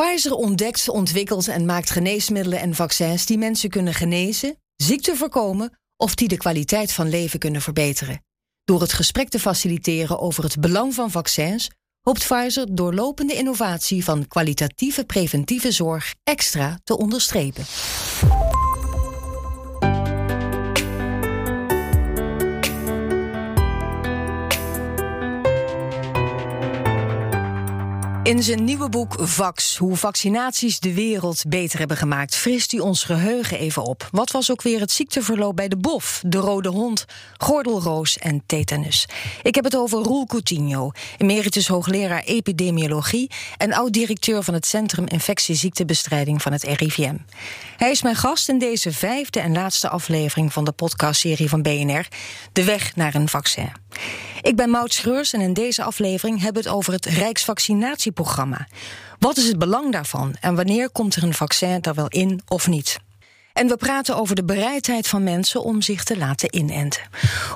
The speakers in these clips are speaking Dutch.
Pfizer ontdekt, ontwikkelt en maakt geneesmiddelen en vaccins die mensen kunnen genezen, ziekte voorkomen of die de kwaliteit van leven kunnen verbeteren. Door het gesprek te faciliteren over het belang van vaccins hoopt Pfizer doorlopende innovatie van kwalitatieve preventieve zorg extra te onderstrepen. In zijn nieuwe boek Vax, hoe vaccinaties de wereld beter hebben gemaakt, frist hij ons geheugen even op. Wat was ook weer het ziekteverloop bij de bof, de rode hond, gordelroos en tetanus? Ik heb het over Roel Coutinho, emeritus hoogleraar epidemiologie en oud-directeur van het Centrum Infectieziektebestrijding van het RIVM. Hij is mijn gast in deze vijfde en laatste aflevering van de podcastserie van BNR, De Weg naar een Vaccin. Ik ben Maud Schreurs en in deze aflevering hebben we het over het Rijksvaccinatieprogramma. Wat is het belang daarvan en wanneer komt er een vaccin er wel in of niet? En we praten over de bereidheid van mensen om zich te laten inenten.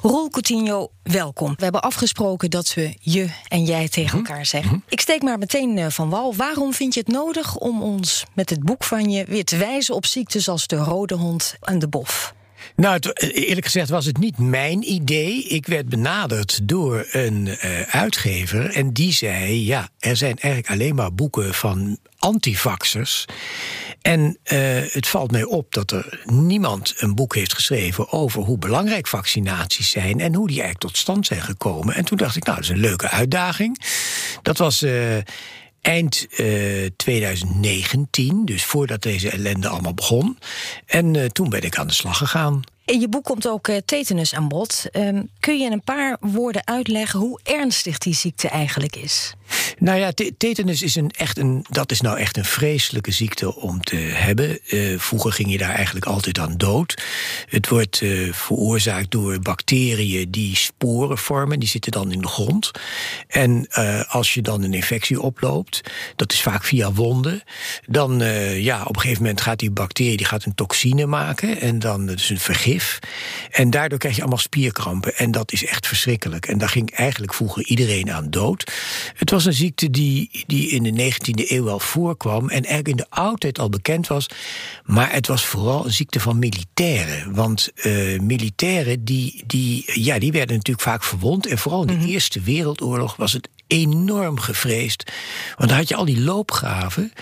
Roel Coutinho, welkom. We hebben afgesproken dat we je en jij tegen mhm. elkaar zeggen. Mhm. Ik steek maar meteen eh, van wal. Waarom vind je het nodig om ons met het boek van je weer te wijzen op ziektes als de rode hond en de bof? Nou, eerlijk gezegd was het niet mijn idee. Ik werd benaderd door een uh, uitgever en die zei: ja, er zijn eigenlijk alleen maar boeken van antivaxers. En uh, het valt mij op dat er niemand een boek heeft geschreven over hoe belangrijk vaccinaties zijn en hoe die eigenlijk tot stand zijn gekomen. En toen dacht ik, nou, dat is een leuke uitdaging. Dat was. Eind uh, 2019, dus voordat deze ellende allemaal begon. En uh, toen ben ik aan de slag gegaan. In je boek komt ook uh, tetanus aan bod. Um, kun je in een paar woorden uitleggen hoe ernstig die ziekte eigenlijk is? Nou ja, tetanus is een, echt een, dat is nou echt een vreselijke ziekte om te hebben. Uh, vroeger ging je daar eigenlijk altijd aan dood. Het wordt uh, veroorzaakt door bacteriën die sporen vormen. Die zitten dan in de grond. En als je dan een infectie oploopt, dat is vaak via wonden. Dan, ja, op een gegeven moment gaat die bacterie die gaat een toxine maken. En dan, is een vergif. En daardoor krijg je allemaal spierkrampen. En dat is echt verschrikkelijk. En daar ging eigenlijk vroeger iedereen aan dood. Het was een ziekte die, die in de 19e eeuw al voorkwam en eigenlijk in de oudheid al bekend was. Maar het was vooral een ziekte van militairen. Want uh, militairen die, die, ja, die werden natuurlijk vaak verwond. En vooral in de mhm. Eerste Wereldoorlog was het enorm gevreesd. Want dan had je al die loopgraven.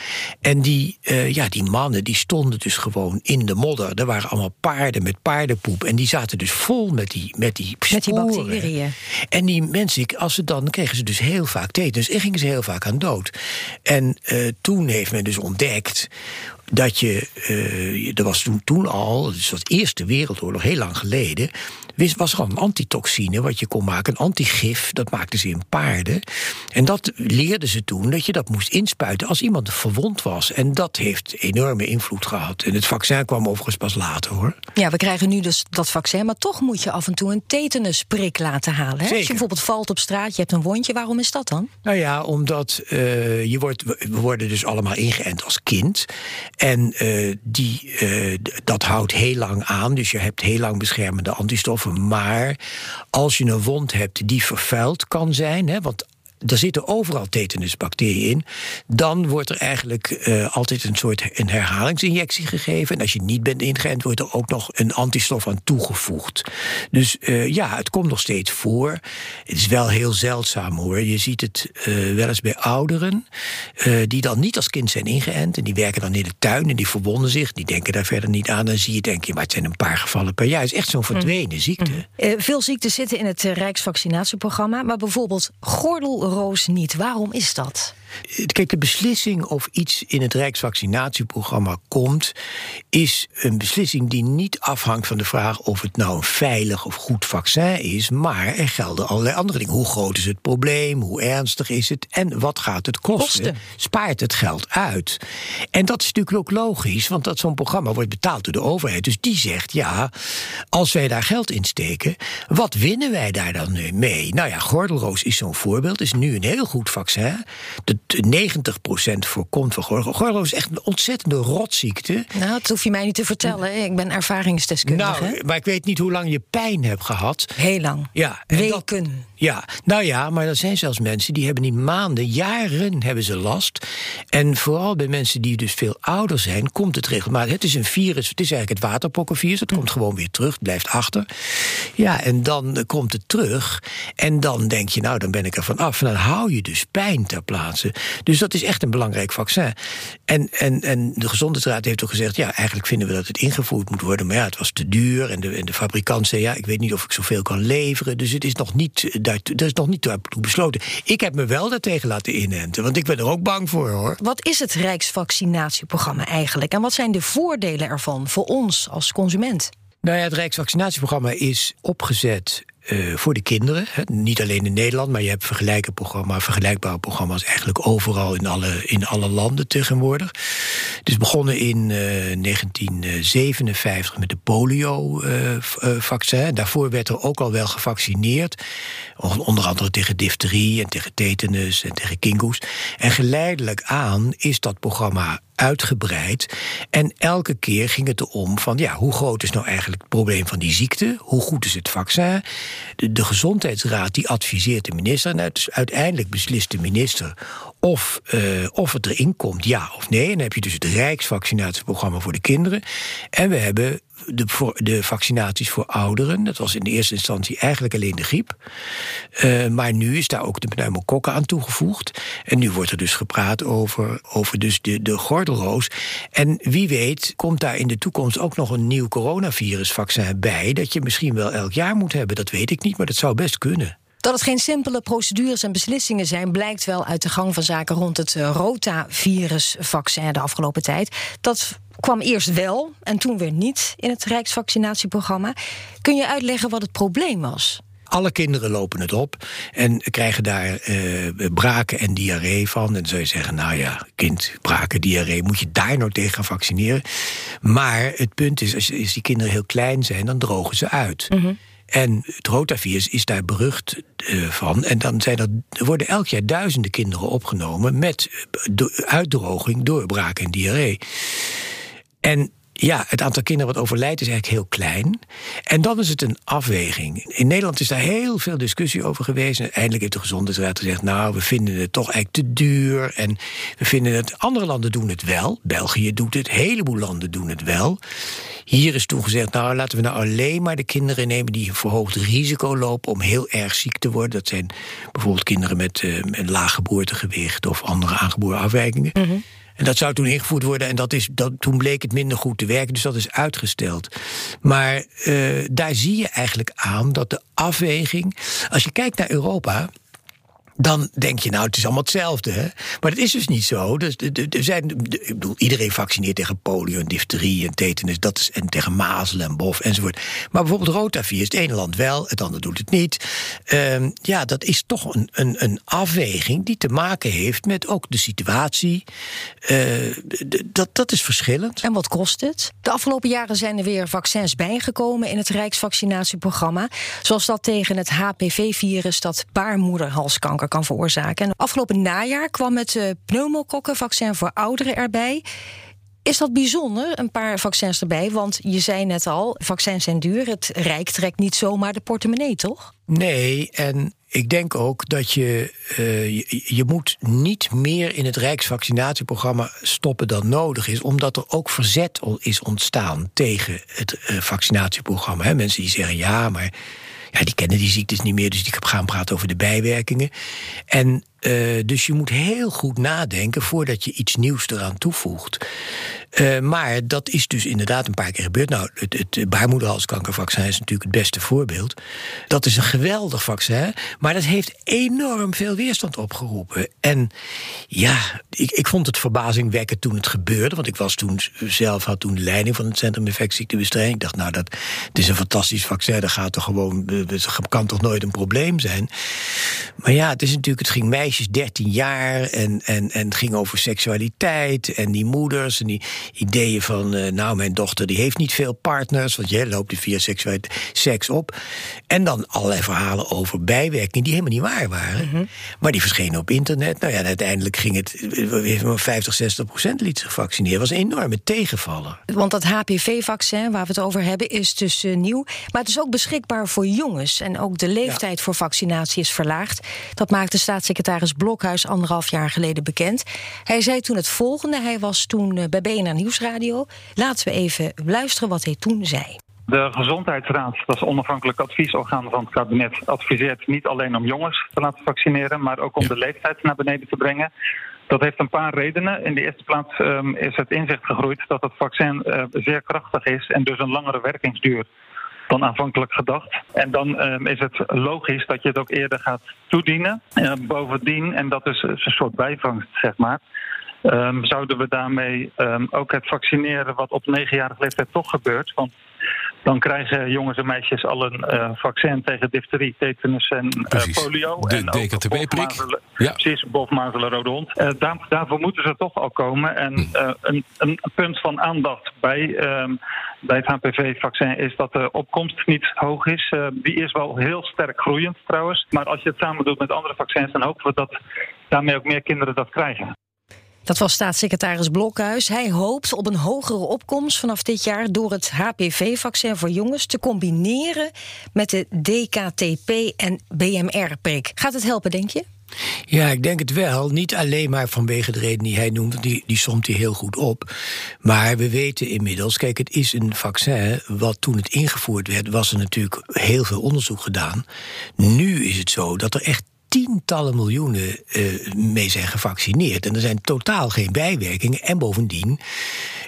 En die, uh, ja, die mannen die stonden dus gewoon in de modder. Er waren allemaal paarden met paardenpoep. En die zaten dus vol met die, met die Met die bacteriën. En die mensen, als ze dan kregen ze dus heel vaak tetanus. En gingen ze heel vaak aan dood. En uh, toen heeft men dus ontdekt dat je, uh, er was toen, toen al, dus dat Eerste Wereldoorlog, heel lang geleden, was gewoon een antitoxine wat je kon maken, een antigif, dat maakten ze in paarden. En dat leerden ze toen, dat je dat moest inspuiten als iemand verwond was. En dat heeft enorme invloed gehad. En het vaccin kwam overigens pas later hoor. Ja, we krijgen nu dus dat vaccin, maar toch moet je af en toe een tetanusprik laten halen. Hè? Als je bijvoorbeeld valt op straat, je hebt een wondje, waarom is dat dan? Nou ja, omdat uh, je wordt, we worden dus allemaal ingeënt als kind. En uh, die, uh, dat houdt heel lang aan, dus je hebt heel lang beschermende antistoffen maar als je een wond hebt die vervuild kan zijn, hè, want er zitten overal tetanusbacteriën in. Dan wordt er eigenlijk uh, altijd een soort een herhalingsinjectie gegeven. En als je niet bent ingeënt, wordt er ook nog een antistof aan toegevoegd. Dus uh, ja, het komt nog steeds voor. Het is wel heel zeldzaam hoor. Je ziet het uh, wel eens bij ouderen die dan niet als kind zijn ingeënt. En die werken dan in de tuin en die verwonden zich. Die denken daar verder niet aan. Dan zie je, denk je, maar het zijn een paar gevallen per jaar. Het is echt zo'n verdwenen mm. ziekte. Mm. veel ziekten zitten in het Rijksvaccinatieprogramma. Maar bijvoorbeeld gordel roos niet. Waarom is dat? Kijk, de beslissing of iets in het Rijksvaccinatieprogramma komt, is een beslissing die niet afhangt van de vraag of het nou een veilig of goed vaccin is, maar er gelden allerlei andere dingen. Hoe groot is het probleem? Hoe ernstig is het? En wat gaat het kosten? Spaart het geld uit? En dat is natuurlijk ook logisch, want dat zo'n programma wordt betaald door de overheid. Dus die zegt, ja, als wij daar geld in steken, wat winnen wij daar dan mee? Nou ja, gordelroos is zo'n voorbeeld, is nu een heel goed vaccin. De 90% voorkomt van gorgel. Gorgel is echt een ontzettende rotziekte. Nou, dat hoef je mij niet te vertellen. Ik ben ervaringsdeskundige. Nou, maar ik weet niet hoe lang je pijn hebt gehad. Heel lang. Ja, Weken. Ja, nou ja, maar er zijn zelfs mensen die hebben niet maanden, jaren hebben ze last. En vooral bij mensen die dus veel ouder zijn, komt het regelmatig. Het is een virus, het is eigenlijk het waterpokkenvirus. Het komt gewoon weer terug, het blijft achter. Ja, en dan komt het terug. En dan denk je, nou, dan ben ik er van af. En dan hou je dus pijn ter plaatse. Dus dat is echt een belangrijk vaccin. En, en, en de Gezondheidsraad heeft ook gezegd, ja, eigenlijk vinden we dat het ingevoerd moet worden. Maar ja, het was te duur. En de, en de fabrikant zei, ja, ik weet niet of ik zoveel kan leveren. Dus het is nog niet dat is nog niet toe besloten. Ik heb me wel daartegen laten inenten, want ik ben er ook bang voor hoor. Wat is het Rijksvaccinatieprogramma eigenlijk? En wat zijn de voordelen ervan voor ons als consument? Nou ja, het Rijksvaccinatieprogramma is opgezet uh, voor de kinderen. Niet alleen in Nederland, maar je hebt vergelijkbare programma's, vergelijkbare programma's eigenlijk overal in alle, in alle landen tegenwoordig. Is begonnen in uh, eh, 1957 met de polio-vaccin. Uh, Daarvoor werd er ook al wel gevaccineerd. Onder andere tegen difterie en tegen tetanus en tegen kingoes. En geleidelijk aan is dat programma uitgebreid. En elke keer ging het erom van ja, hoe groot is nou eigenlijk het probleem van die ziekte? Hoe goed is het vaccin? De, de gezondheidsraad die adviseert de minister. En uiteindelijk beslist de minister of, uh, of het erin komt, ja of nee. En dan heb je dus het Rijksvaccinatieprogramma voor de kinderen. En we hebben de, de vaccinaties voor ouderen. Dat was in de eerste instantie eigenlijk alleen de griep. Uh, maar nu is daar ook de pneumokokken aan toegevoegd. En nu wordt er dus gepraat over, over dus de, de gordelroos. En wie weet komt daar in de toekomst ook nog een nieuw coronavirusvaccin bij... dat je misschien wel elk jaar moet hebben. Dat weet ik niet, maar dat zou best kunnen. Dat het geen simpele procedures en beslissingen zijn, blijkt wel uit de gang van zaken rond het eh, rotavirusvaccin de afgelopen tijd. Dat kwam eerst wel en toen weer niet in het Rijksvaccinatieprogramma. Kun je uitleggen wat het probleem was? Alle kinderen lopen het op en krijgen daar uh, braken en diarree van. En dan zou je zeggen, nou ja, kind, braken, diarree, moet je daar nou tegen gaan vaccineren? Maar het punt is, als, die kinderen heel klein zijn, dan drogen ze uit. Mm en het rotavirus is daar berucht uh, van. En dan zijn er, worden elk jaar duizenden kinderen opgenomen met uitdroging, doorbraak en diarree. En ja, het aantal kinderen wat overlijdt is eigenlijk heel klein. En dan is het een afweging. In Nederland is daar heel veel discussie over geweest. En eindelijk heeft de Gezondheidsraad gezegd... nou, we vinden het toch eigenlijk te duur. En we vinden het... Andere landen doen het wel. België doet het. Een heleboel landen doen het wel. Hier is toen gezegd, nou, laten we nou alleen maar de kinderen nemen... die een verhoogd risico lopen om heel erg ziek te worden. Dat zijn bijvoorbeeld kinderen met, uh, met laag geboortegewicht... of andere aangeboren afwijkingen. Mm en dat zou toen ingevoerd worden en dat is, dat, toen bleek het minder goed te werken, dus dat is uitgesteld. Maar uh, daar zie je eigenlijk aan dat de afweging. Als je kijkt naar Europa dan denk je, nou, het is allemaal hetzelfde. Hè? Maar dat is dus niet zo. Dus, er zijn, ik bedoel, iedereen vaccineert tegen polio en difterie en tetanus. Dat is, en tegen mazelen en bof enzovoort. Maar bijvoorbeeld rotavirus, het ene land wel, het andere doet het niet. Um, ja, dat is toch een, een, een afweging die te maken heeft met ook de situatie. Uh, dat, dat is verschillend. En wat kost het? De afgelopen jaren zijn er weer vaccins bijgekomen in het Rijksvaccinatieprogramma. Zoals dat tegen het HPV-virus dat baarmoederhalskanker kan veroorzaken. En afgelopen najaar kwam het uh, pneumokokkenvaccin voor ouderen erbij. Is dat bijzonder, een paar vaccins erbij? Want je zei net al, vaccins zijn duur. Het Rijk trekt niet zomaar de portemonnee, toch? Nee, en ik denk ook dat je, uh, je, moet niet meer in het Rijksvaccinatieprogramma stoppen dan nodig is, omdat er ook verzet is ontstaan tegen het uh, vaccinatieprogramma. He, mensen die zeggen ja, maar ja, die kennen die ziektes niet meer, dus die gaan praten over de bijwerkingen. En uh, dus je moet heel goed nadenken voordat je iets nieuws eraan toevoegt. Uh, maar dat is dus inderdaad een paar keer gebeurd. Nou, het, het baarmoederhalskankervaccin is natuurlijk het beste voorbeeld. Dat is een geweldig vaccin, maar dat heeft enorm veel weerstand opgeroepen. En ja, ik, ik vond het verbazingwekkend toen het gebeurde, want ik was toen zelf had toen de leiding van het Centrum Infectieziektebestrijding. Ik dacht, nou, dat het is een fantastisch vaccin, dat gaat toch gewoon, dat kan toch nooit een probleem zijn. Maar ja, het is natuurlijk, het ging mij meisjes 13 jaar en, en, en het ging over seksualiteit en die moeders en die ideeën van, uh, nou, mijn dochter die heeft niet veel partners, want jij loopt via seksualiteit seks op. En dan allerlei verhalen over bijwerkingen die helemaal niet waar waren, mhm. maar die verschenen op internet. Nou ja, uiteindelijk ging het, 50, 60 procent liet zich vaccineren. Dat was een enorme tegenvaller. Want dat HPV-vaccin waar we het over hebben is dus uh, nieuw, maar het is ook beschikbaar voor jongens en ook de leeftijd voor vaccinatie is verlaagd. Dat maakte staatssecretaris Blokhuis anderhalf jaar geleden bekend. Hij zei toen het volgende. Hij was toen eh, bij BNR Nieuwsradio. Laten we even luisteren wat hij toen zei. De Gezondheidsraad, dat is onafhankelijk adviesorgaan van het kabinet, adviseert niet alleen om jongens te laten vaccineren, maar ook om de leeftijd naar beneden te brengen. Dat heeft een paar redenen. In de eerste plaats um, is het inzicht gegroeid dat het vaccin uh, zeer krachtig is en dus een langere werkingsduur dan aanvankelijk gedacht. En dan um, is het logisch dat je het ook eerder gaat toedienen. Bovendien, en dat is een soort bijvangst, zeg maar. Um, zouden we daarmee um, ook het vaccineren wat op negenjarige leeftijd toch gebeurt. Dan krijgen jongens en meisjes al een uh, vaccin tegen difterie, tetanus en uh, polio. De DKTB-prik. Ja. Precies, bofmazelen, rode hond. Uh, daar, daarvoor moeten ze toch al komen. En hm. een, een, punt van aandacht bij, um, bij het HPV-vaccin is dat de opkomst niet hoog is. die is wel heel sterk groeiend trouwens. Maar als je het samen doet met andere vaccins, dan hopen we dat daarmee ook meer kinderen dat krijgen. Dat was staatssecretaris Blokhuis. Hij hoopt op een hogere opkomst vanaf dit jaar door het HPV-vaccin voor jongens te combineren met de DKTP en BMR-prik. Gaat het helpen, denk je? Ja, ik denk het wel. Niet alleen maar vanwege de reden die hij noemt, die, die somt hij heel goed op. Maar we weten inmiddels, kijk, het is een vaccin. Wat toen het ingevoerd werd, was er natuurlijk heel veel onderzoek gedaan. Nu is het zo dat er echt tientallen miljoenen uh, mee zijn gevaccineerd. En er zijn totaal geen bijwerkingen. En bovendien,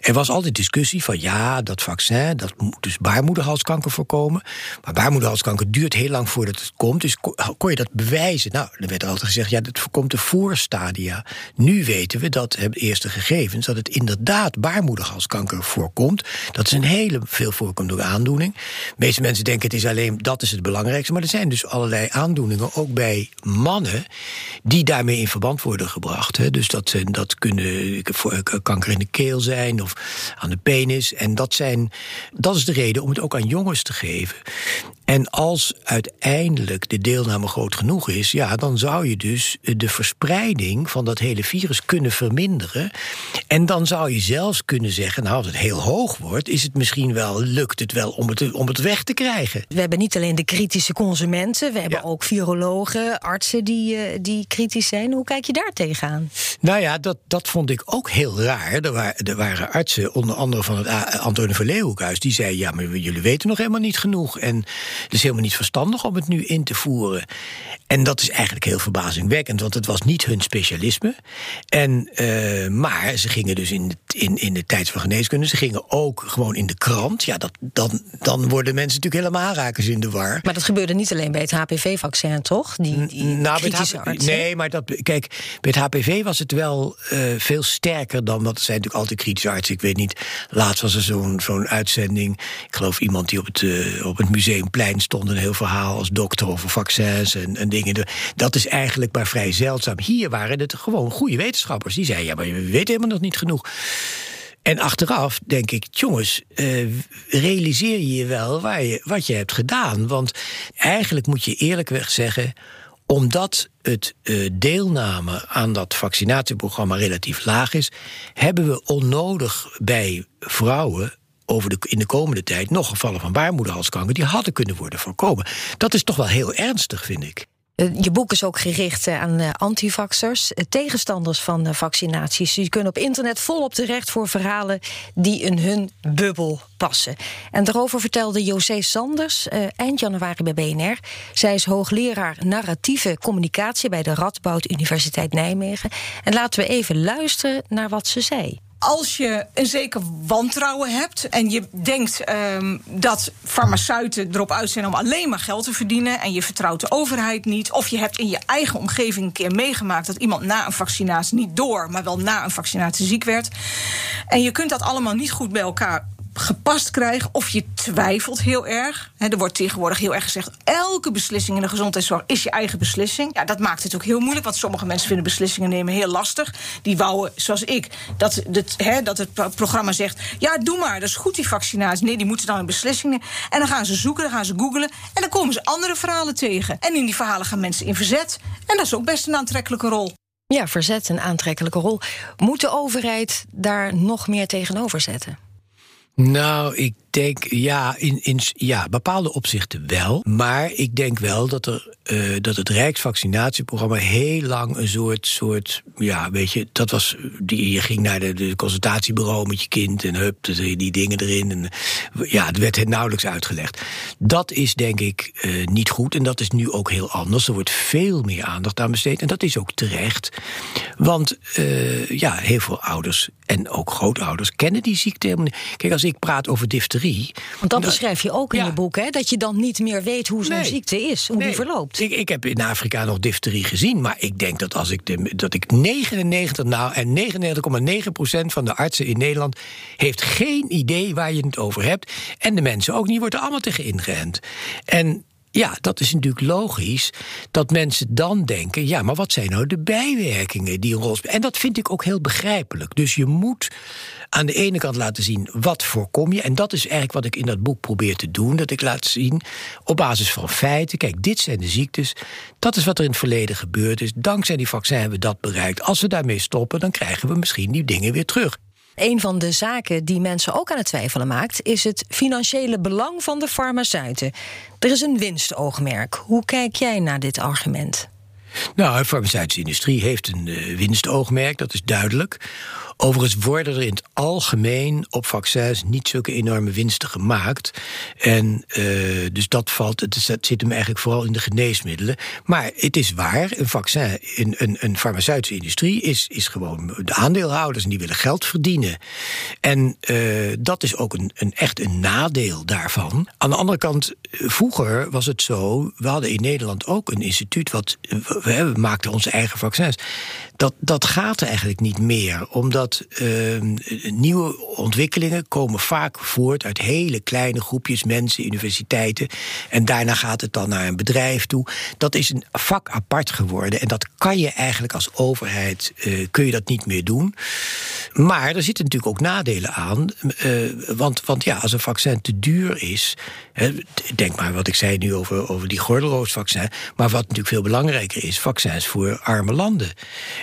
er was altijd discussie van ja, dat vaccin, dat moet dus baarmoederhalskanker voorkomen. Maar baarmoederhalskanker duurt heel lang voordat het komt. Dus kon je dat bewijzen? Nou, er werd altijd gezegd, ja, dat voorkomt de voorstadia. Nu weten we dat, hebben eerste gegevens, dat het inderdaad baarmoederhalskanker voorkomt. Dat is een hele veel voorkomende aandoening. De meeste mensen denken het is alleen, dat is het belangrijkste. Maar er zijn dus allerlei aandoeningen, ook bij mannen die daarmee in verband worden gebracht. Hè. Dus dat, dat kunnen kanker in de keel zijn of aan de penis. En dat, zijn, dat is de reden om het ook aan jongens te geven. En als uiteindelijk de deelname groot genoeg is, ja, dan zou je dus de verspreiding van dat hele virus kunnen verminderen. En dan zou je zelfs kunnen zeggen, nou, als het heel hoog wordt, is het misschien wel, lukt het wel om het, om het weg te krijgen. We hebben niet alleen de kritische consumenten, we hebben ook virologen, artsen die, uh, die kritisch zijn. Hoe kijk je daar tegenaan? Nou ja, dat, dat vond ik ook heel raar. Er, waren, er waren artsen, onder andere van het Antonie van Leeuwenhuis, die zeiden: Ja, maar jullie weten nog helemaal niet genoeg. En het is helemaal niet verstandig om het nu in te voeren. En dat is eigenlijk heel verbazingwekkend, want het was niet hun specialisme. En, uh, maar ze gingen dus in de, in, in de tijd van geneeskunde, ze gingen ook gewoon in de krant. Ja, dat, dan, dan worden mensen natuurlijk helemaal aanrakers in de war. Maar dat gebeurde niet alleen bij het HPV-vaccin, toch? Die, die nou, kritische. Nee, maar dat, kijk, bij het HPV was het wel uh, veel sterker dan, want het zijn natuurlijk altijd kritische artsen. Ik weet niet, laatst was er zo'n zo'n uitzending. Ik geloof iemand die op het, uh, op het museumplein stond, een heel verhaal als dokter over vaccins en, en dingen. Dat is eigenlijk maar vrij zeldzaam. Hier waren het gewoon goede wetenschappers. Die zeiden, ja, maar we weten helemaal nog niet genoeg. En achteraf denk ik, jongens, uh, realiseer je je wel waar je, wat je hebt gedaan. Want eigenlijk moet je eerlijkweg zeggen omdat het uh, deelname aan dat vaccinatieprogramma relatief laag is, hebben we onnodig bij vrouwen over de, in de komende tijd nog gevallen van baarmoederhalskanker die hadden kunnen worden voorkomen. Dat is toch wel heel ernstig, vind ik. Eh, je boek is ook gericht eh, aan antivaxers, tegenstanders van vaccinaties. Die kunnen op internet volop terecht voor verhalen die in hun bubbel passen. En daarover vertelde José Sanders eind januari bij BNR. Zij is hoogleraar narratieve communicatie bij de Radboud Universiteit Nijmegen. En laten we even luisteren naar wat ze zei als je een zeker wantrouwen hebt en je denkt um, dat farmaceuten erop uit zijn om alleen maar geld te verdienen en je vertrouwt de overheid niet, of je hebt in je eigen omgeving een keer meegemaakt dat iemand na een vaccinatie niet door, maar wel na een vaccinatie ziek werd, en je kunt dat allemaal niet goed bij elkaar gepast krijgen. Of je twijfelt heel erg. er wordt tegenwoordig heel erg gezegd: elke beslissing in de gezondheidszorg is je eigen beslissing. Ja, dat maakt het ook heel moeilijk, want sommige mensen vinden beslissingen nemen heel lastig. Die wouden, zoals ik, dat, het, dat het programma zegt: ja, doe maar, dat is goed die vaccinatie. Nee, die moeten dan een beslissing nemen. En dan gaan ze zoeken, dan gaan ze googlen. En dan komen ze andere verhalen tegen. En in die verhalen gaan mensen in verzet. En dat is ook best een aantrekkelijke rol. Ja, verzet, een aantrekkelijke rol. Moet de overheid daar nog meer tegenover zetten? Nou, ik denk ja, in, in ja, bepaalde opzichten wel. Maar ik denk wel dat, er, uh, dat het Rijksvaccinatieprogramma heel lang een soort, soort. Ja, weet je, dat was. Die, je ging naar de, consultatiebureau met je kind en hup, die dingen erin. En, ja, het werd het nauwelijks uitgelegd. Dat is denk ik uh, niet goed. En dat is nu ook heel anders. Er wordt veel meer aandacht aan besteed. En dat is ook terecht. Want uh, ja, heel veel ouders en ook grootouders kennen die ziekte helemaal niet. Kijk, als ik praat over difterie. Want dat beschrijf je ook in je boek, hè? Dat je dan niet meer weet hoe zo'n ziekte is, hoe die verloopt. Ik, ik heb in Afrika nog difterie gezien, maar ik denk dat als ik de, dat ik 99 nou en 99,9 procent van de artsen in Nederland heeft geen idee waar je het over hebt. En de mensen ook niet, wordt er allemaal tegen ingeënt. En ja, dat is natuurlijk logisch dat mensen dan denken: ja, maar wat zijn nou de bijwerkingen die een rol spelen? En dat vind ik ook heel begrijpelijk. Dus je moet aan de ene kant laten zien wat voorkom je. En dat is eigenlijk wat ik in dat boek probeer te doen. Dat ik laat zien op basis van feiten. Kijk, dit zijn de ziektes. Dat is wat er in het verleden gebeurd is. Dankzij die vaccin hebben we dat bereikt. Als we daarmee stoppen, dan krijgen we misschien die dingen weer terug. Een van de zaken die mensen ook aan het twijfelen maakt, is het financiële belang van de farmaceuten. Er is een winstoogmerk. Hoe kijk jij naar dit argument? Nou, de farmaceutische industrie heeft een uh, winstoogmerk, dat is duidelijk. Overigens worden er in het algemeen op vaccins niet zulke enorme winsten gemaakt. En uh, dus dat valt, het zit hem eigenlijk vooral in de geneesmiddelen. Maar het is waar, een vaccin, een, een, een farmaceutische industrie is, is gewoon de aandeelhouders en die willen geld verdienen. En uh, dat is ook een, een, echt een nadeel daarvan. Aan de andere kant, vroeger was het zo, we hadden in Nederland ook een instituut wat, we, we maakten onze eigen vaccins. Dat, dat gaat eigenlijk niet meer, omdat uh, nieuwe ontwikkelingen komen vaak voort uit hele kleine groepjes mensen, universiteiten. En daarna gaat het dan naar een bedrijf toe. Dat is een vak apart geworden. En dat kan je eigenlijk als overheid uh, kun je dat niet meer doen. Maar er zitten natuurlijk ook nadelen aan. Uh, want, want ja, als een vaccin te duur is. Hè, denk maar wat ik zei nu over, over die gordelroosvaccin. Maar wat natuurlijk veel belangrijker is, vaccins voor arme landen.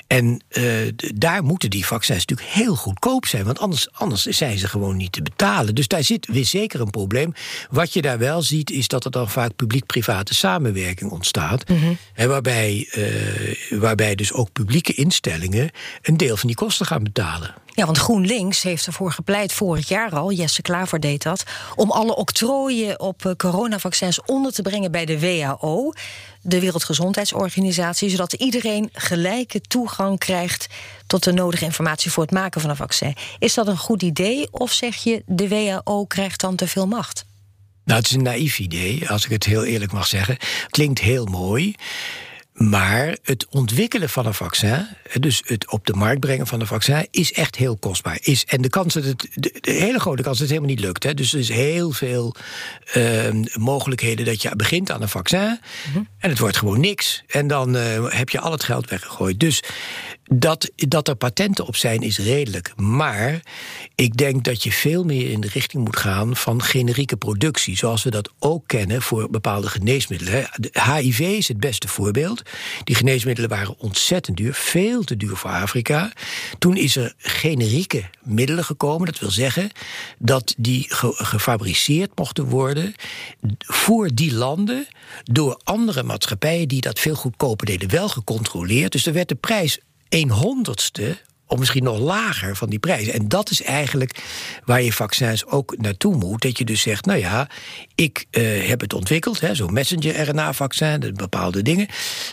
En uh, daar moeten die vaccins natuurlijk heel goedkoop zijn. Want anders, anders zijn ze gewoon niet te betalen. Dus daar zit weer zeker een probleem. Wat je daar wel ziet, is dat er dan vaak publiek-private samenwerking ontstaat. Mm -hmm. waarbij, uh, waarbij dus ook publieke instellingen een deel van die kosten gaan betalen. Ja, want GroenLinks heeft ervoor gepleit vorig jaar al, Jesse Klaver deed dat, om alle octrooien op eh, coronavaccins onder te brengen bij de WHO, de Wereldgezondheidsorganisatie, zodat iedereen gelijke toegang krijgt tot de nodige informatie voor het maken van een vaccin. Is dat een goed idee of zeg je de WHO krijgt dan te veel macht? Nou, het is een naïef idee, als ik het heel eerlijk mag zeggen. Klinkt heel mooi. Maar het ontwikkelen van een vaccin, dus het op de markt brengen van een vaccin, is echt heel kostbaar. Is, en de kans dat het, de, hele grote kans dat het helemaal niet lukt. Hè. Dus er is heel veel uh, mogelijkheden dat je begint aan een vaccin mm-hmm. en het wordt gewoon niks. En dan uh, heb je al het geld weggegooid. Dus dat, dat er patenten op zijn is redelijk. Maar ik denk dat je veel meer in de richting moet gaan van generieke productie. Zoals we dat ook kennen voor bepaalde geneesmiddelen. De HIV is het beste voorbeeld. Die geneesmiddelen waren ontzettend duur, veel te duur voor Afrika. Toen is er generieke middelen gekomen. Dat wil zeggen dat die ge gefabriceerd mochten worden voor die landen door andere maatschappijen die dat veel goedkoper deden, wel gecontroleerd. Dus er werd de prijs een honderdste of misschien nog lager van die prijs. En dat is eigenlijk waar je vaccins ook naartoe moet. Dat je dus zegt, nou ja, ik uh, heb het ontwikkeld, zo'n messenger-RNA-vaccin, bepaalde dingen.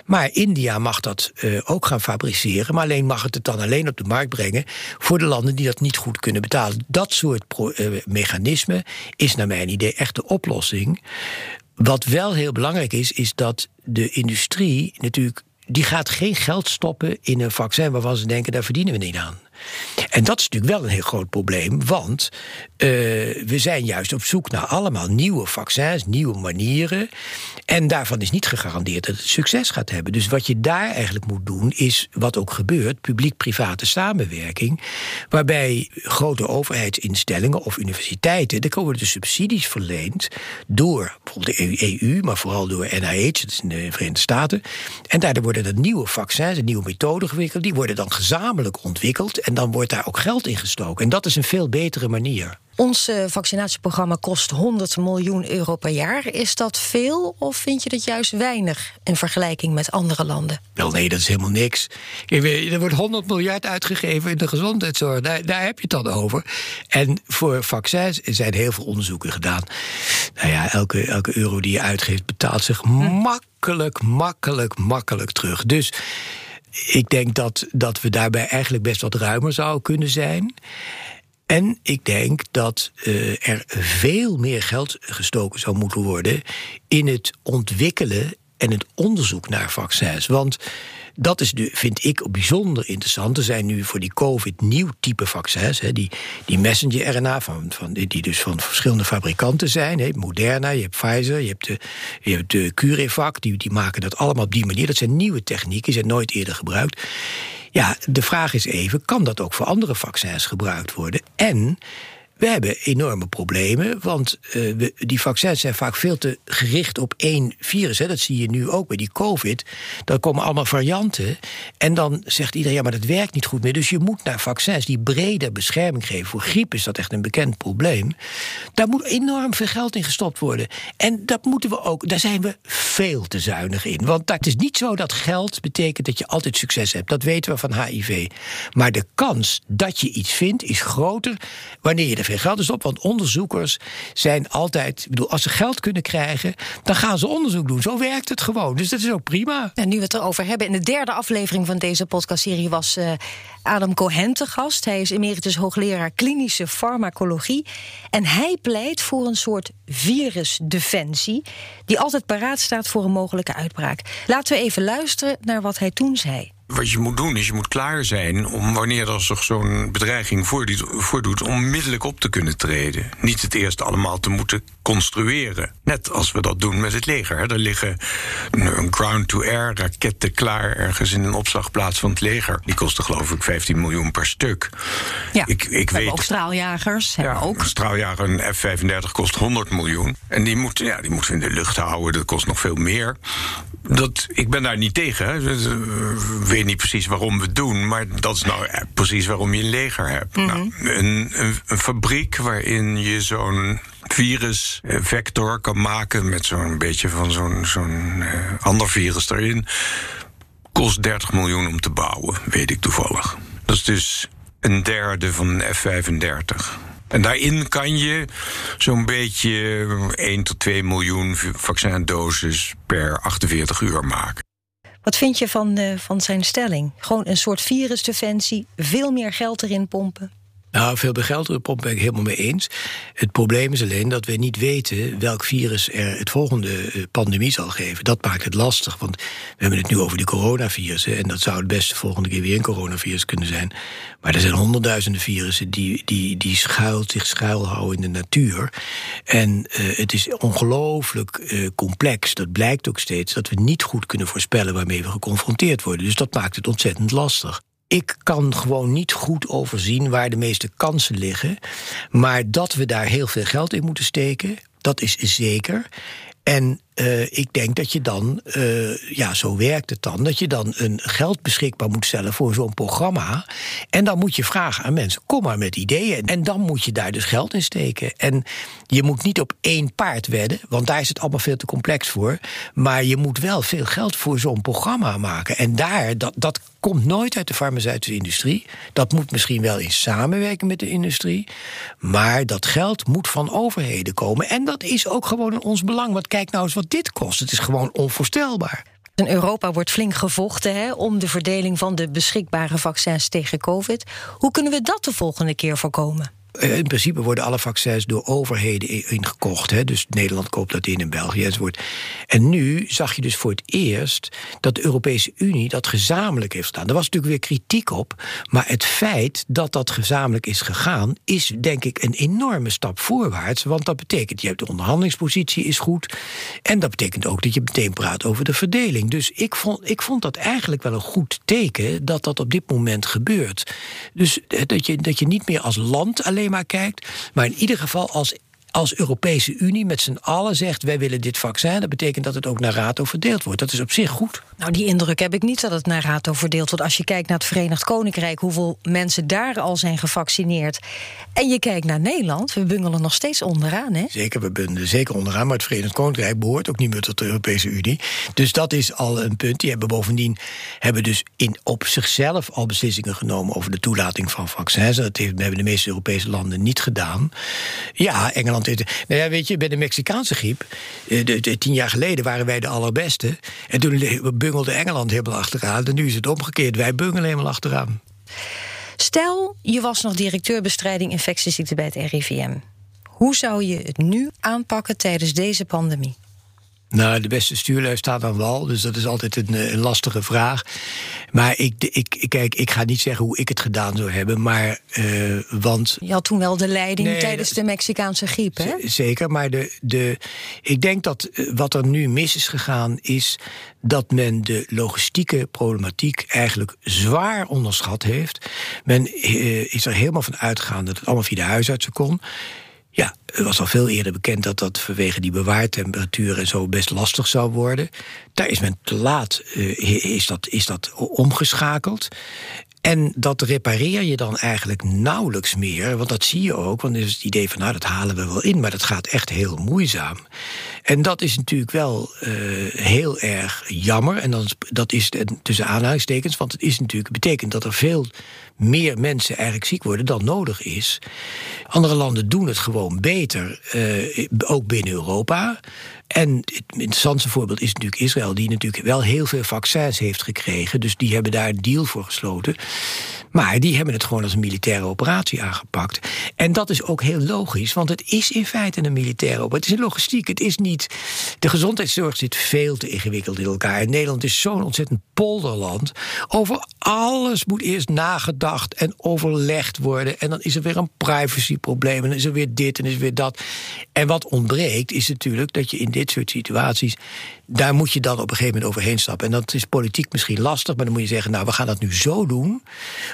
Maar India mag dat uh, ook gaan fabriceren, maar alleen mag het het dan alleen op de markt brengen voor de landen die dat niet goed kunnen betalen. Dat soort uh, mechanismen is naar mijn idee echt de oplossing. Wat wel heel belangrijk is, is dat de industrie natuurlijk die gaat geen geld stoppen in een vaccin waarvan ze denken, daar verdienen we niet aan. En dat is natuurlijk wel een heel groot probleem, want uh, we zijn juist op zoek naar allemaal nieuwe vaccins, nieuwe manieren. En daarvan is niet gegarandeerd dat het succes gaat hebben. Dus wat je daar eigenlijk moet doen, is wat ook gebeurt: publiek-private samenwerking. Waarbij grote overheidsinstellingen of universiteiten, daar komen de subsidies verleend door bijvoorbeeld de EU, maar vooral door NIH, dat is in de Verenigde Staten. En daardoor worden er nieuwe vaccins, nieuwe methoden gewikkeld. Die worden dan gezamenlijk ontwikkeld. En dan wordt daar ook geld in gestoken. En dat is een veel betere manier. Ons eh, vaccinatieprogramma kost 100 miljoen euro per jaar. Is dat veel of vind je dat juist weinig in vergelijking met andere landen? Wel, nee, dat is helemaal niks. Er wordt 100 miljard uitgegeven in de gezondheidszorg. Daar, daar heb je het dan over. En voor vaccins zijn heel veel onderzoeken gedaan. Nou ja, elke, elke euro die je uitgeeft betaalt zich hm. makkelijk, makkelijk, makkelijk terug. Dus ik denk dat, dat we daarbij eigenlijk best wat ruimer zouden kunnen zijn. En ik denk dat uh, er veel meer geld gestoken zou moeten worden in het ontwikkelen en het onderzoek naar vaccins. Want dat is, vind ik, bijzonder interessant. Er zijn nu voor die COVID nieuw type vaccins. Hè, die, die messenger-RNA, van, van, die dus van verschillende fabrikanten zijn. Hè, Moderna, je hebt Pfizer, je hebt de, je hebt de CureVac. Die, die maken dat allemaal op die manier. Dat zijn nieuwe technieken, die zijn nooit eerder gebruikt. Ja, de vraag is even, kan dat ook voor andere vaccins gebruikt worden? En we hebben enorme problemen, want we, die vaccins zijn vaak veel te gericht op één virus. Hè. Dat zie je nu ook bij die COVID. Dan komen allemaal varianten. En dan zegt iedereen, ja, maar dat werkt niet goed meer. Dus je moet naar vaccins die brede bescherming geven. Voor griep is dat echt een bekend probleem. Daar moet enorm veel geld in gestopt worden. En dat moeten we ook, daar zijn we veel te zuinig in. Want het is niet zo dat geld betekent dat je altijd succes hebt. Dat weten we van HIV. Maar de kans dat je iets vindt is groter wanneer je er veel geld is op. Want onderzoekers zijn altijd. Ik bedoel, als ze geld kunnen krijgen, dan gaan ze onderzoek doen. Zo werkt het gewoon. Dus dat is ook prima. En nu we het erover hebben. In de derde aflevering van deze podcastserie was uh, Adam Cohen te gast. Hij is emeritus hoogleraar klinische farmacologie. En hij pleit voor een soort virusdefensie. die altijd paraat staat voor een mogelijke uitbraak. Laten we even luisteren naar wat hij toen zei. Wat je moet doen is je moet klaar zijn om wanneer er zich zo'n bedreiging voordoet, onmiddellijk op te kunnen treden. Niet het eerst allemaal te moeten construeren. Net als we dat doen met het leger. Er liggen een ground-to-air raketten klaar ergens in een opslagplaats van het leger. Die kosten geloof ik 15 miljoen per stuk. Ja, ik, ik weet ook straaljagers. Ja, ook. Een straaljager, een F-35 kost 100 miljoen. En die moeten ja, die moeten we in de lucht houden. Dat kost nog veel meer. Dat, ik ben daar niet tegen. Hè. Ik weet niet precies waarom we het doen. Maar dat is nou precies waarom je een leger hebt. Mhm. nou, een, een, een fabriek waarin je zo'n virusvector kan maken met zo'n beetje van zo'n zo'n uh, ander virus erin. Kost 30 miljoen om te bouwen, weet ik toevallig. Dat is dus een derde van een F-35. En daarin kan je zo'n beetje 1 tot 2 miljoen vaccindoses per 48 uur maken. Wat vind je van, uh, van zijn stelling? Gewoon een soort virusdefensie, veel meer geld erin pompen? Nou, veel begeldere pomp ben ik helemaal mee eens. Het probleem is alleen dat we niet weten welk virus er het volgende eh, pandemie zal geven. Dat maakt het lastig, want we hebben het nu over de coronavirussen. En dat zou het beste volgende keer weer een coronavirus kunnen zijn. Maar er zijn honderdduizenden virussen die, die, die schuilt, zich schuilhouden in de natuur. En uh, het is ongelooflijk uh, complex. Dat blijkt ook steeds dat we niet goed kunnen voorspellen waarmee we geconfronteerd worden. Dus dat maakt het ontzettend lastig ik kan gewoon niet goed overzien waar de meeste kansen liggen. Maar dat we daar heel veel geld in moeten steken, dat is zeker. En uh, ik denk dat je dan, uh, ja, zo werkt het dan, dat je dan een geld beschikbaar moet stellen voor zo'n programma. En dan moet je vragen aan mensen: kom maar met ideeën. En dan moet je daar dus geld in steken. En je moet niet op één paard wedden, want daar is het allemaal veel te complex voor. Maar je moet wel veel geld voor zo'n programma maken. En daar, dat, dat komt nooit uit de farmaceutische industrie. Dat moet misschien wel in samenwerking met de industrie. Maar dat geld moet van overheden komen. En dat is ook gewoon in ons belang. Want kijk nou eens wat dit kost. Het is gewoon onvoorstelbaar. In Europa wordt flink gevochten hè, om de verdeling van de beschikbare vaccins tegen COVID. Hoe kunnen we dat de volgende keer voorkomen? In principe worden alle vaccins door overheden ingekocht. Hè? Dus Nederland koopt dat in en België enzovoort. En nu zag je dus voor het eerst dat de Europese Unie dat gezamenlijk heeft gedaan. Er was natuurlijk weer kritiek op. Maar het feit dat dat gezamenlijk is gegaan, is denk ik een enorme stap voorwaarts. Want dat betekent, je hebt de onderhandelingspositie is goed. En dat betekent ook dat je meteen praat over de verdeling. Dus ik vond, ik vond dat eigenlijk wel een goed teken dat dat op dit moment gebeurt. Dus eh, dat je, dat je niet meer als land alleen maar kijkt, maar in ieder geval als als Europese Unie met z'n allen zegt: wij willen dit vaccin, dat betekent dat het ook naar rato verdeeld wordt. Dat is op zich goed. Nou, die indruk heb ik niet dat het naar rato verdeeld wordt. Als je kijkt naar het Verenigd Koninkrijk, hoeveel mensen daar al zijn gevaccineerd. En je kijkt naar Nederland, we bungelen nog steeds onderaan, hè? Zeker, we bungelen zeker onderaan. Maar het Verenigd Koninkrijk behoort ook niet meer tot de Europese Unie. Dus dat is al een punt. Die hebben bovendien hebben dus in, op zichzelf al beslissingen genomen over de toelating van vaccins. Dat hebben de meeste Europese landen niet gedaan. Ja, Engeland nou ja, weet je, bij de Mexicaanse griep, eh, de, de, tien jaar geleden waren wij de allerbeste. En toen bungelde Engeland helemaal achteraan. Nu is het omgekeerd, wij bungelen helemaal achteraan. Stel, je was nog directeur bestrijding infectieziekten bij het RIVM. Hoe zou je het nu aanpakken tijdens deze pandemie? Nou, de beste stuurlui staat aan wal, dus dat is altijd een, een, lastige vraag. Maar ik, ik, kijk, ik ga niet zeggen hoe ik het gedaan zou hebben, maar uh, want. Je had toen wel de leiding tijdens de Mexicaanse griep, hè? Zeker, maar de, de, ik denk dat eh, wat er nu mis is gegaan, is dat men de logistieke problematiek eigenlijk zwaar onderschat heeft. Men uh, is er helemaal van uitgegaan dat het allemaal via de huisartsen kon. Ja, het was al veel eerder bekend dat dat vanwege die bewaartemperatuur en zo best lastig zou worden. Daar is men te laat, uh, is, dat, is dat omgeschakeld. En dat repareer je dan eigenlijk nauwelijks meer. Want dat zie je ook. Want er is het idee van, nou, dat halen we wel in. Maar dat gaat echt heel moeizaam. En dat is natuurlijk wel uh, heel erg jammer. En dan, dat is tussen aanhalingstekens. Want het is natuurlijk, betekent dat er veel meer mensen eigenlijk ziek worden dan nodig is. Andere landen doen het gewoon beter, uh, ook binnen Europa. En het interessantste voorbeeld is natuurlijk Israël, die natuurlijk wel heel veel vaccins heeft gekregen. Dus die hebben daar een deal voor gesloten. Maar die hebben het gewoon als een militaire operatie aangepakt. En dat is ook heel logisch, want het is in feite een militaire operatie. Het is een logistiek. Het is niet. De gezondheidszorg zit veel te ingewikkeld in elkaar. En Nederland is zo'n ontzettend polderland. Over alles moet eerst nagedacht en overlegd worden. En dan is er weer een privacyprobleem. En dan is er weer dit en is er weer dat. En wat ontbreekt is natuurlijk dat je in dit soort situaties daar moet je dan op een gegeven moment overheen stappen. En dat is politiek misschien lastig, maar dan moet je zeggen: Nou, we gaan dat nu zo doen.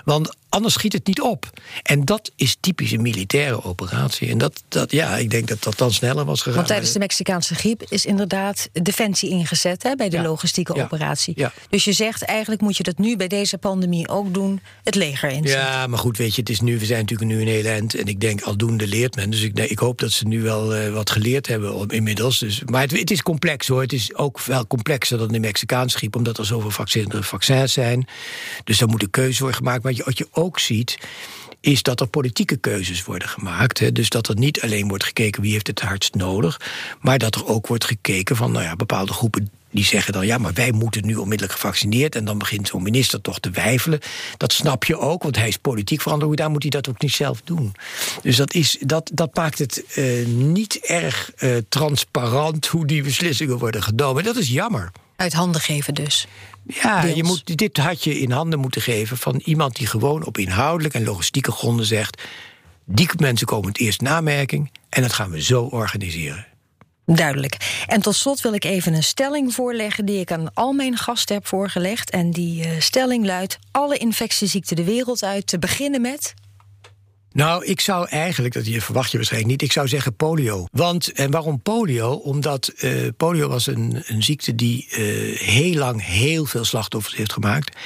Want anders schiet het niet op. En dat is typisch een militaire operatie. En dat, dat ja, ik denk dat dat dan sneller was gegaan. Want tijdens de Mexicaanse griep is inderdaad defensie ingezet hè, bij de logistieke operatie. Ja. Dus je zegt eigenlijk moet je dat nu bij deze pandemie ook doen, het leger inzetten. Ja, maar goed, weet je, het is nu, we zijn natuurlijk nu een hele eind. En ik denk, aldoende leert men. Dus ik, ik hoop dat ze nu wel uh, wat geleerd hebben inmiddels. Dus, maar het, is complex hoor. Het is ook wel complexer dan de Mexicaanse griep, omdat er zoveel vaccins zijn. Dus daar moet een keuze worden gemaakt. Maar wat je ook ziet, is dat er politieke keuzes worden gemaakt. Hè. Dus dat er niet alleen wordt gekeken wie heeft het hardst nodig, maar dat er ook wordt gekeken van nou ja, bepaalde groepen die zeggen dan ja, maar wij moeten nu onmiddellijk gevaccineerd. En dan begint zo'n minister toch te wijfelen. Dat snap je ook, want hij is politiek verantwoordelijk. Daar moet hij dat ook niet zelf doen. Dus dat, is, dat, dat maakt het uh, niet erg uh, transparant hoe die beslissingen worden genomen. Dat is jammer. Uit handen geven dus. Ja, je moet, dit had je in handen moeten geven van iemand die gewoon op inhoudelijk en logistieke gronden zegt: die mensen komen het eerst namerking en dat gaan we zo organiseren. Duidelijk. En tot slot wil ik even een stelling voorleggen die ik aan al mijn gasten heb voorgelegd. En die uh, stelling luidt: alle infectieziekten de wereld uit, te beginnen met. Nou, ik zou eigenlijk, dat je verwacht je waarschijnlijk niet, ik zou zeggen polio. Want, en waarom polio? Omdat uh, polio was een, een ziekte die uh, heel lang heel veel slachtoffers heeft gemaakt.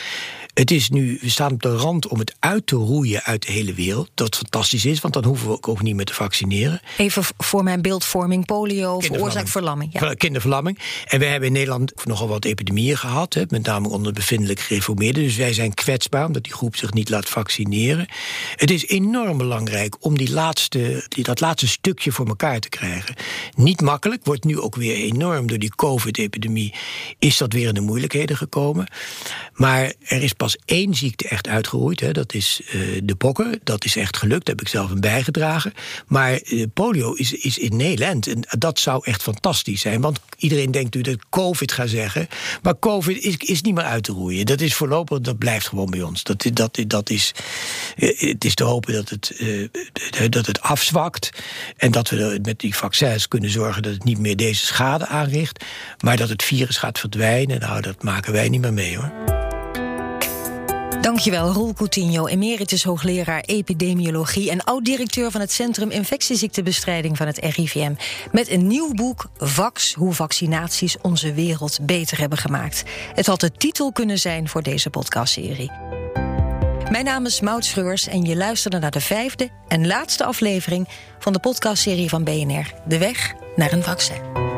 Het is nu, we staan op de rand om het uit te roeien uit de hele wereld. Dat fantastisch is, want dan hoeven we ook niet meer te vaccineren. Even voor mijn beeldvorming: polio veroorzaakt verlamming. Ja. Kinderverlamming. En we hebben in Nederland nogal wat epidemieën gehad, hè, met name onder bevindelijk gereformeerden. Dus wij zijn kwetsbaar omdat die groep zich niet laat vaccineren. Het is enorm belangrijk om die laatste, die, dat laatste stukje voor elkaar te krijgen. Niet makkelijk, wordt nu ook weer enorm door die COVID-epidemie. Is dat weer in de moeilijkheden gekomen. Maar er is pas pas één ziekte echt uitgeroeid. Hè. Dat is uh, de pokken. Dat is echt gelukt. Daar heb ik zelf een bijgedragen. Maar uh, polio is, is in Nederland. En dat zou echt fantastisch zijn. Want iedereen denkt nu dat COVID gaat zeggen. Maar COVID is, is niet meer uit te roeien. Dat is voorlopig, dat blijft gewoon bij ons. Dat, dat, dat is, uh, het is te hopen dat het, dat het afzwakt. En dat we met die vaccins kunnen zorgen dat het niet meer deze schade aanricht. Maar dat het virus gaat verdwijnen, nou, dat maken wij niet meer mee hoor. Dankjewel, Roel Coutinho, emeritus hoogleraar epidemiologie en oud-directeur van het Centrum Infectieziektebestrijding van het RIVM. Met een nieuw boek, Vax, hoe vaccinaties onze wereld beter hebben gemaakt. Het had de titel kunnen zijn voor deze podcastserie. Mijn naam is Maud Schreurs en je luisterde naar de vijfde en laatste aflevering van de podcastserie van BNR, De Weg naar een Vaccin.